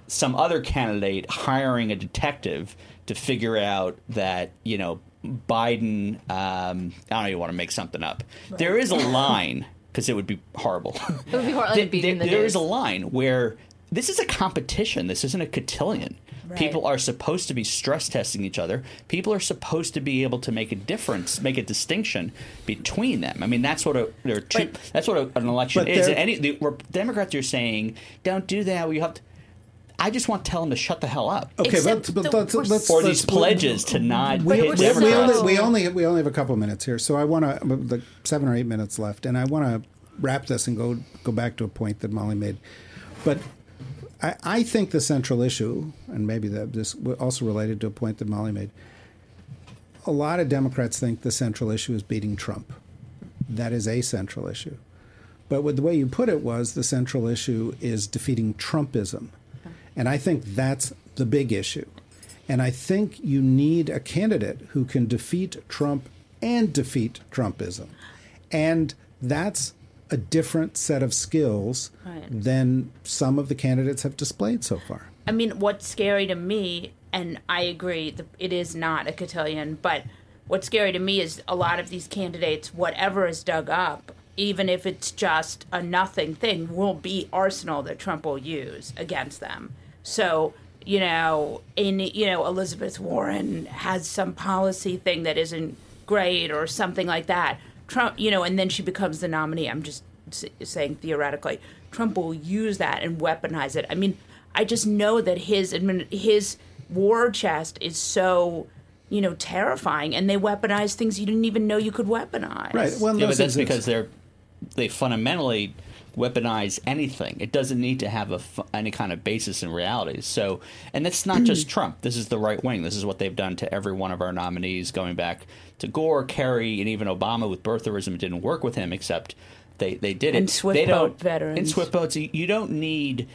some other candidate hiring a detective to figure out that you know Biden. Um, I don't even want to make something up. There is a line because it would be horrible. It would be horrible There- to the there news. a line where this is a competition. This isn't a cotillion. People are supposed to be stress testing each other. People are supposed to be able to make a difference, make a distinction between them. I mean, that's what a there are two, But- that's what a, an election is. there- Any the Rep- Democrats are saying, "Don't do that. We have to." I just want to tell them to shut the hell up. Okay, Except but, but the- let's, let's Or let's- these pledges to not But hit we're we, so- we Democrats. only we only we only have a couple of minutes here, so I want to like seven or eight minutes left, and I want to wrap this and go go back to a point that Molly made. But I, I think the central issue, and maybe that this also related to a point that Molly made. A lot of Democrats think the central issue is beating Trump. That is a central issue. But with the way you put it was the central issue is defeating Trumpism. And I think that's the big issue. And I think you need a candidate who can defeat Trump and defeat Trumpism. And that's a different set of skills Right. than some of the candidates have displayed so far. I mean, what's scary to me, and I agree, the, it is not a cotillion, but what's scary to me is a lot of these candidates, whatever is dug up, even if it's just a nothing thing, will be arsenal that Trump will use against them. So, you know, in you know, Elizabeth Warren has some policy thing that isn't great or something like that. Trump, you know, and then she becomes the nominee. I'm just saying theoretically, Trump will use that and weaponize it. I mean, I just know that his admin, his war chest is so, you know, terrifying, and they weaponize things you didn't even know you could weaponize. Right. Well, Yeah, but that's because they're they fundamentally weaponize anything. It doesn't need to have a any kind of basis in reality. So, and that's not just Trump. This is the right wing. This is what they've done to every one of our nominees, going back to Gore, Kerry, and even Obama with birtherism. It didn't work with him, except they they did it. And swift they boat don't, veterans. And swift boats. You you don't need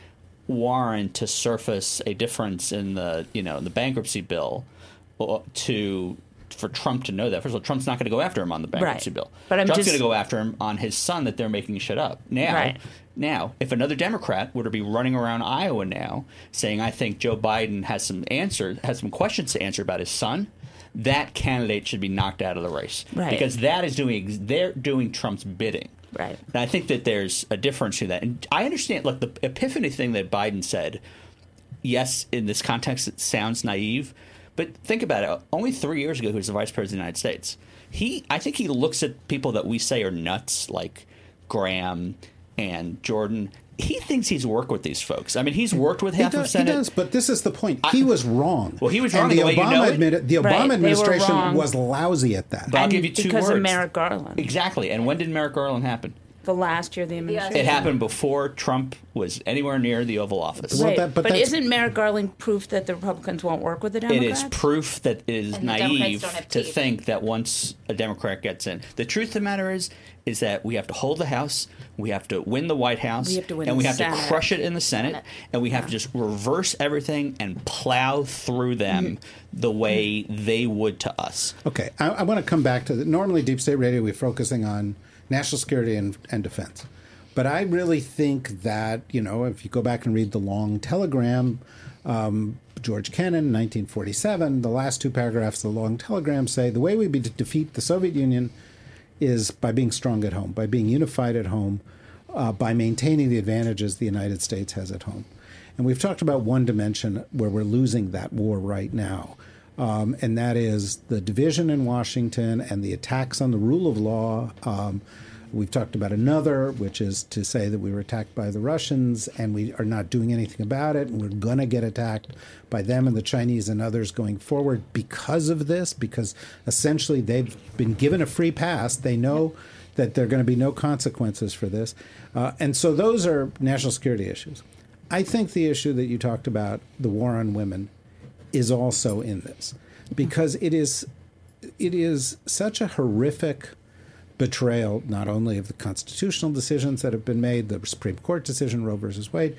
Warren to surface a difference in the you know the bankruptcy bill uh, to for Trump to know that. First of all, Trump's not going to go after him on the bankruptcy Right. bill. But I'm Trump's just- going to go after him on his son that they're making shit up. Now, Right. now, if another Democrat were to be running around Iowa now saying, "I think Joe Biden has some answer, has some questions to answer about his son," that candidate should be knocked out of the race Right. because that is doing they're doing Trump's bidding. Right. And I think that there's a difference to that. And I understand. Look, the epiphany thing that Biden said yes, in this context, it sounds naive, but think about it. Only three years ago, he was the vice president of the United States. He, I think, he looks at people that we say are nuts, like Graham and Jordan. He thinks he's worked with these folks. I mean, he's worked with He half does, of he does, but this is the point. He was wrong. Well, he was And wrong the the way you Obama know it. admini- the Obama Right, administration was lousy at that. But I'll give you two because words. of Merrick Garland. Exactly. And when did Merrick Garland happen? The last year of the administration. It happened before Trump was anywhere near the Oval Office. Well, Right. that- but but isn't Merrick Garland proof that the Republicans won't work with the Democrats? is proof that it is And naive to think that once a Democrat gets in, the truth of the matter is, is that we have to hold the House, we have to win the White House, We have to win and we have Senate. to crush it in the Senate, Senate. and we have to just reverse everything and plow through them Mm-hmm. the way they would to us. Okay, I, I want to come back to the normally Deep State Radio. We're focusing on national security and, and defense, but I really think that you know if you go back and read the long telegram, um, George Kennan, 1947, the last two paragraphs of the long telegram say the way we be to defeat the Soviet Union is by being strong at home, by being unified at home, uh, by maintaining the advantages the United States has at home. And we've talked about one dimension where we're losing that war right now, um, and that is the division in Washington and the attacks on the rule of law. Um, we've talked about another, which is to say that we were attacked by the Russians and we are not doing anything about it, and we're going to get attacked by them and the Chinese and others going forward because of this, because essentially they've been given a free pass. They know that there are going to be no consequences for this. Uh, and so those are national security issues. I think the issue that you talked about, the war on women, is also in this. Because it is it is such a horrific betrayal not only of the constitutional decisions that have been made, the Supreme Court decision Roe versus Wade,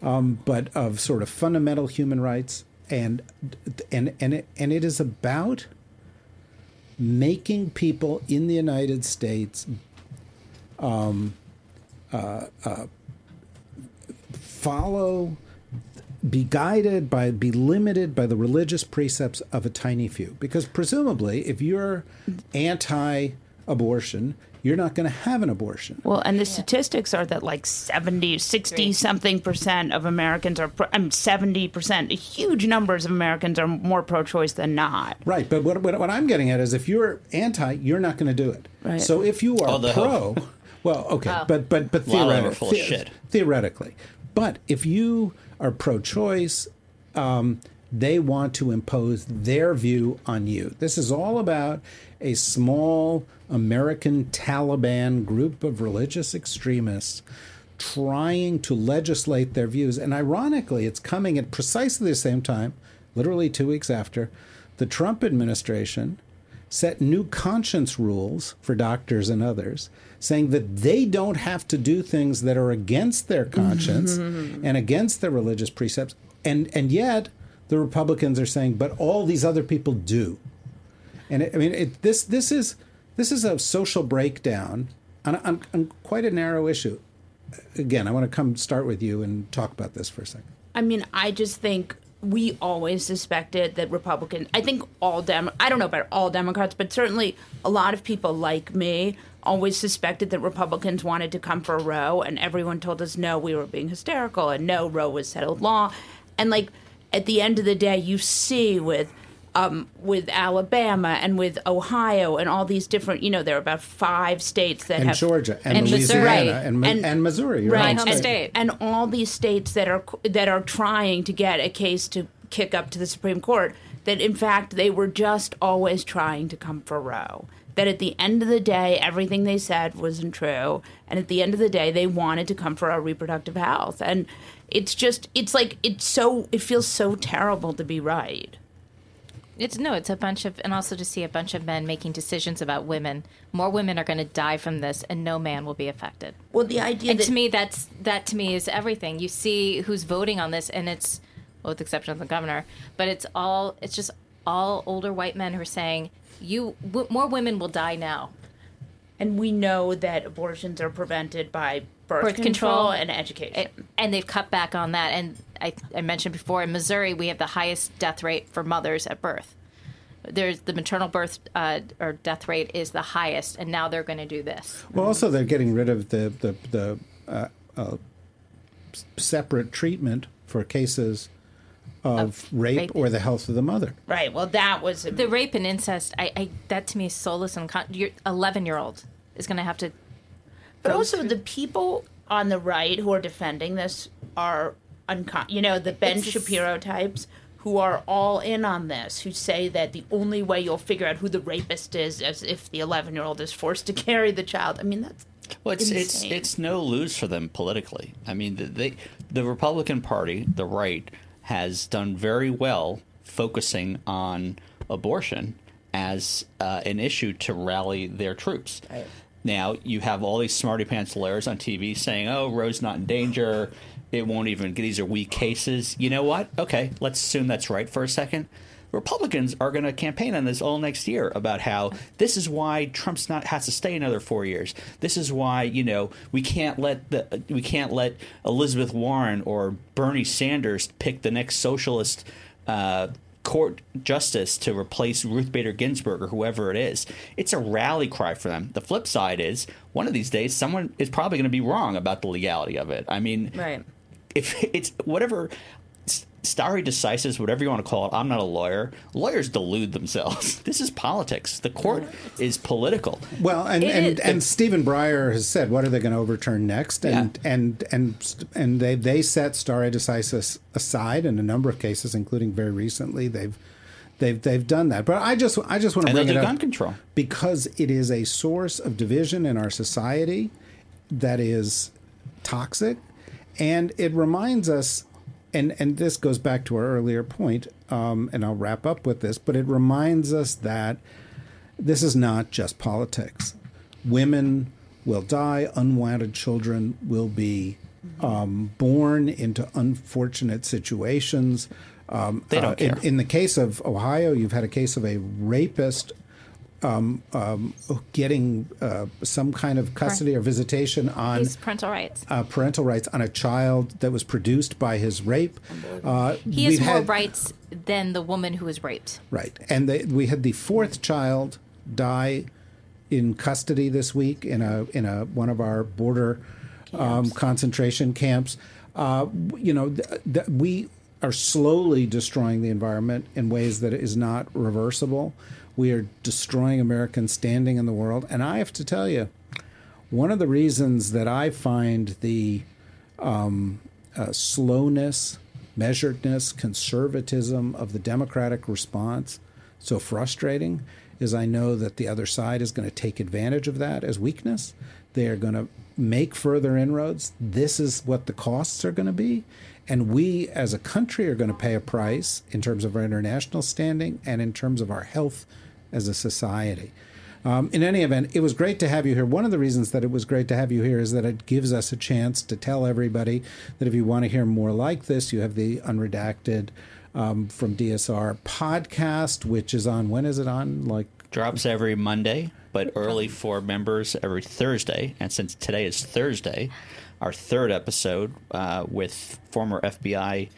um, but of sort of fundamental human rights. And and and it, and it is about making people in the United States um, uh, uh, follow be guided by be limited by the religious precepts of a tiny few. Because presumably if you're anti abortion you're not going to have an abortion. Well, and the statistics are that like 70, 60 something percent of Americans are, pro- I mean, 70 percent, huge numbers of Americans are more pro choice than not. right but what, what, what i'm getting at is if you're anti you're not going to do it. Right. so if you are Although- pro well okay but but but A lot of them are theoretic- full of the- shit. theoretically. But if you are pro-choice um, they want to impose their view on you. This is all about a small American Taliban group of religious extremists trying to legislate their views. And ironically, it's coming at precisely the same time, literally two weeks after, the Trump administration set new conscience rules for doctors and others, saying that they don't have to do things that are against their conscience mm-hmm. and against their religious precepts. And, and yet, the Republicans are saying, but all these other people do. And it, I mean, it, this this is this is a social breakdown on, on, on quite a narrow issue. Again, I want to come start with you and talk about this for a second. I mean, I just think we always suspected that Republicans, I think all Dem, I don't know about all Democrats, but certainly a lot of people like me always suspected that Republicans wanted to come for Roe, and everyone told us no, we were being hysterical, and no, Roe was settled law. And like at the end of the day, you see with um, with Alabama and with Ohio and all these different, you know, there are about five states that And have Georgia and, And Louisiana Missouri. and, And- and Missouri. right home state. and all these states that are that are trying to get a case to kick up to the Supreme Court that in fact they were just always trying to come for Roe that at the end of the day everything they said wasn't true and at the end of the day they wanted to come for our reproductive health and it's just it's like it's so it feels so terrible to be right It's no, it's a bunch of, and also to see a bunch of men making decisions about women. More women are going to die from this, and no man will be affected. well the idea And that to me, that's that to me is everything. You see who's voting on this, and it's, well, with the exception of the governor, but it's all, it's just all older white men who are saying, you w- more women will die now. and we know that abortions are prevented by birth, Birth control, control. and education It- and they've cut back on that. And I, I mentioned before in Missouri, we have the highest death rate for mothers at birth. There's the maternal birth uh, or death rate is the highest, and now they're going to do this. Well, also they're getting rid of the the, the uh, uh, separate treatment for cases of, rape, rape. or the health of the mother. right well that was a The rape and incest, I, I that to me is soulless and con- your 11 year old is going to have to. But also, the people on the right who are defending this are uncon. You know, the Ben just- Shapiro types who are all in on this, who say that the only way you'll figure out who the rapist is is if the 11 year old is forced to carry the child. I mean, that's Well, it's it's insane. it's no lose for them politically. I mean, the, they the Republican Party, the right, has done very well focusing on abortion as uh, an issue to rally their troops. Now you have all these smarty pants lawyers on TV saying, "Oh, Roe's not in danger. It won't even. These are weak cases." You know what? Okay, let's assume that's right for a second. Republicans are going to campaign on this all next year about how this is why Trump's not has to stay another four years. This is why you know we can't let the we can't let Elizabeth Warren or Bernie Sanders pick the next socialist uh, court justice to replace Ruth Bader Ginsburg or whoever it is. It's a rally cry for them. The flip side is one of these days someone is probably going to be wrong about the legality of it. I mean, Right. if it's whatever s- stare decisis, whatever you want to call it, I'm not a lawyer. Lawyers delude themselves. This is politics. The court is political. Well, and It and, is. and Stephen Breyer has said, what are they going to overturn next? And and and and they they set stare decisis aside in a number of cases, including very recently. They've they've they've done that. But I just I just want to And bring it do up gun control. because it is a source of division in our society that is toxic, and it reminds us. And, and this goes back to our earlier point, um, and I'll wrap up with this, but it reminds us that this is not just politics. Women will die, unwanted children will be um, born into unfortunate situations. Um, They don't in, care. in the case of Ohio, you've had a case of a rapist um, um, getting uh, some kind of custody or visitation on He's parental rights. uh, parental rights on a child that was produced by his rape. Uh, He has more had- rights than the woman who was raped. Right. And they, we had the fourth child die in custody this week in a in a one of our border um, concentration camps. Uh, you know, th- th- we are slowly destroying the environment in ways that is not reversible. We are destroying American standing in the world, and I have to tell you, one of the reasons that I find the um, uh, slowness, measuredness, conservatism of the Democratic response so frustrating is I know that the other side is going to take advantage of that as weakness. They are going to make further inroads. This is what the costs are going to be. And we as a country are going to pay a price in terms of our international standing and in terms of our health as a society. Um, in any event, it was great to have you here. One of the reasons that it was great to have you here is that it gives us a chance to tell everybody that if you want to hear more like this, you have the unredacted um, from DSR podcast, which is on. When is it on? Like Drops every Monday, but early for members every Thursday. And since today is Thursday, our third episode uh, with former FBI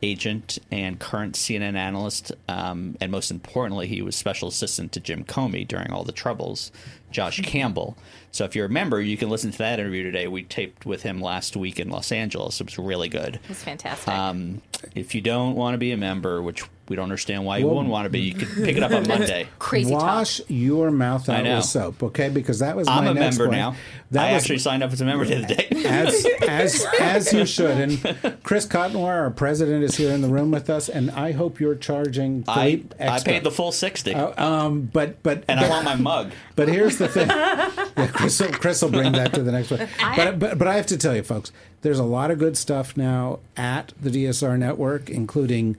agent and current CNN analyst, um, and most importantly, he was special assistant to Jim Comey during all the troubles, Josh Campbell. So if you're a member, you can listen to that interview today. We taped with him last week in Los Angeles. It was really good. It's fantastic. Um, if you don't want to be a member, which we don't understand why you Well- wouldn't want to be, you could pick it up on Monday. Crazy wash your mouth out with soap, okay? Because that was I'm my a next member point. now. That I was actually signed up as a member the other day. as as as you should. And Chris Cotnoir, our president, is here in the room with us, and I hope you're charging I, Philippe I paid the full sixty, Um, but but and but, I want my mug. But here's the thing. Yeah, Chris, will, Chris will bring that to the next one. But, but, but I have to tell you, folks, there's a lot of good stuff now at the DSR network, including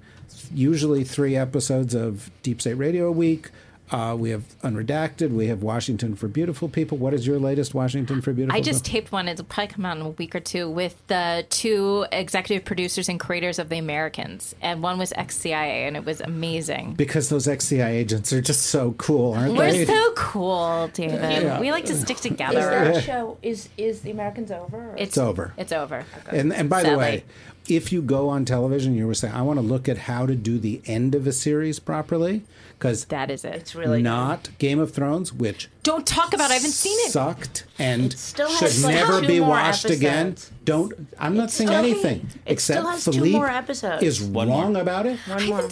usually three episodes of Deep State Radio a week. Uh, we have Unredacted. We have Washington for Beautiful People. What is your latest Washington for Beautiful I just People? taped one. It'll probably come out in a week or two with the two executive producers and creators of The Americans, and one was ex CIA, and it was amazing. Because those ex-CIA agents are just so cool, aren't We're they? so cool, David. We like to stick Is together. that show is is the Americans over? or- It's, It's over. It's over. And and by the way, if you go on television, you were saying, I want to look at how to do the end of a series properly, because That is it. It's really not Game of Thrones, which Don't talk about. it. I haven't seen it. sucked and It still should like, never two be more watched again. Don't. I'm not saying still- anything it except still has two Philippe more episodes. is One wrong more. about it. One more.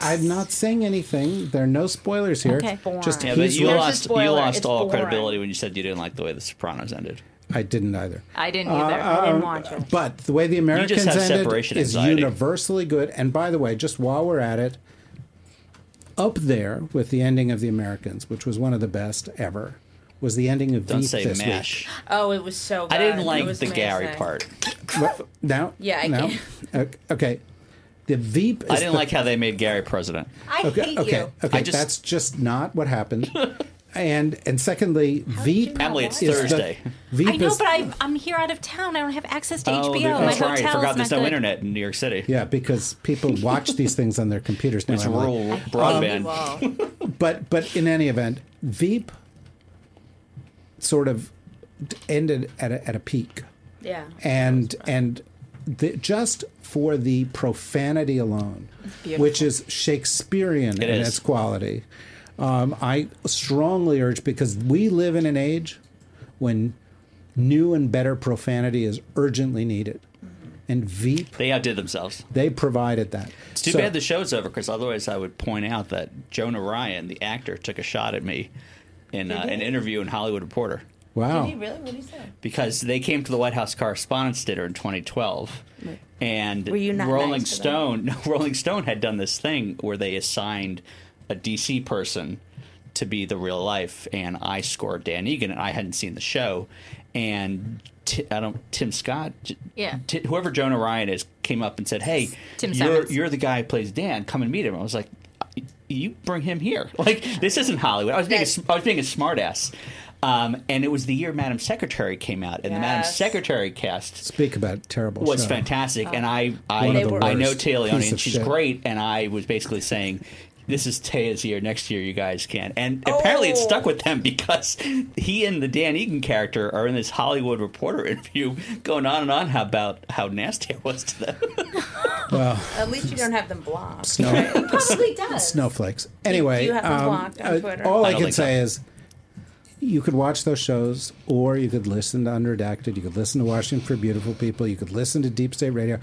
I'm not saying anything. There are no spoilers here. Okay. Just Yeah, but you There's a lost you lost It's all boring. credibility when you said you didn't like the way The Sopranos ended. I didn't either. I didn't either. I didn't uh, um, watch it. But the way the Americans ended is anxiety. universally good. And by the way, just while we're at it, up there with the ending of the Americans, which was one of the best ever, was the ending of Don't Veep say this mash. Oh, it was so. Good. I didn't like was the Gary part. week. Now, Yeah, I now, can't. okay. The Veep. Is I didn't the- like how they made Gary president. I Okay, hate okay, you. okay. I just- That's just not what happened. and and secondly, Veep. Emily, it's is the- Thursday. Veep I know, is but I, I'm here out of town. I don't have access to Oh, HBO. there- My that's right. I hotel's forgot there's no good. internet in New York City. yeah, because people watch these things on their computers now. It's Emily. rural um, broadband. Well, But but in any event, Veep sort of ended at a, at a peak. yeah. and and the, just for the profanity alone, which is Shakespearean It in is. its quality, um, I strongly urge because we live in an age when new and better profanity is urgently needed, and Veep They outdid themselves. they provided that. It's too So- bad the show's over because otherwise I would point out that Jonah Ryan, the actor, took a shot at me in uh, an interview in Hollywood Reporter Wow. Did he really? What did he say? because they came to the White House Correspondents' Dinner in 2012, and Were you not Rolling nice to Stone, Rolling Stone had done this thing where they assigned a DC person to be the real life, and I scored Dan Egan, and I hadn't seen the show, and. Ti- I don't. Tim Scott, Yeah. Ti- whoever Jonah Ryan is, came up and said, "Hey, Tim you're Simmons. you're the guy who plays Dan. Come and meet him." I was like, "You bring him here. Like this isn't Hollywood." I was being a, That's- I was being a smartass. Um, and it was the year Madam Secretary came out, and the Madam Secretary cast Speak about terrible. was show. fantastic. and I, I, I know worst. Taylor and she's shit. great. And I was basically saying, "This is Téa's year. Next year, you guys can." And apparently, it Oh. stuck with them because he and the Dan Egan character are in this Hollywood Reporter interview, going on and on how about how nasty I was to them. Well, At least you don't have them blocked. Snow- It probably does. snowflakes. Anyway, you have them um, blocked on uh, all I I, can think so. say is you could watch those shows, or you could listen to Unredacted. You could listen to Washington for Beautiful People. You could listen to Deep State Radio.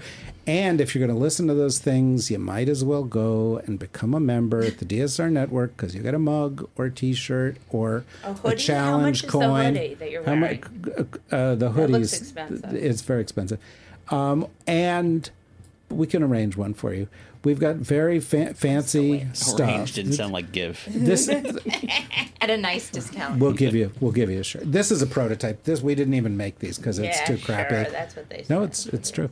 And if you're going to listen to those things, you might as well go and become a member at the DSR network because you get a mug or a T-shirt or A a hoodie? How challenge much is the coin. hoodie that you're How mu- wearing? uh, the hoodies. expensive. It's very expensive. Um, and we can arrange one for you. We've got very fa- fancy stuff. Arrange didn't sound like give. This At a nice discount. we'll give you. We'll give you a shirt. This is a prototype. This we didn't even make these because it's Yeah, too sure, crappy. that's what they Said. No, it's it's true.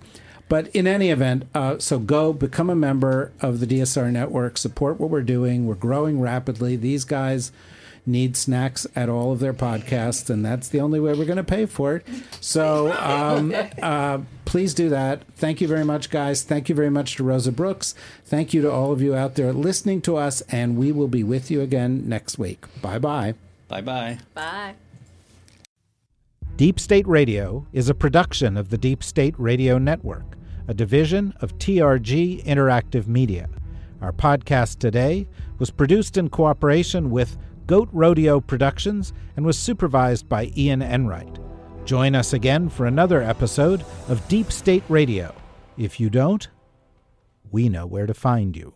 But in any event, uh, so go become a member of the DSR network. Support what we're doing. We're growing rapidly. These guys need snacks at all of their podcasts, and that's the only way we're going to pay for it. So um, uh, please do that. Thank you very much, guys. Thank you very much to Rosa Brooks. Thank you to all of you out there listening to us, and we will be with you again next week. Bye bye. Bye bye. Bye. Deep State Radio is a production of the Deep State Radio Network, a division of TRG Interactive Media. Our podcast today was produced in cooperation with Goat Rodeo Productions and was supervised by Ian Enright. Join us again for another episode of Deep State Radio. If you don't, we know where to find you.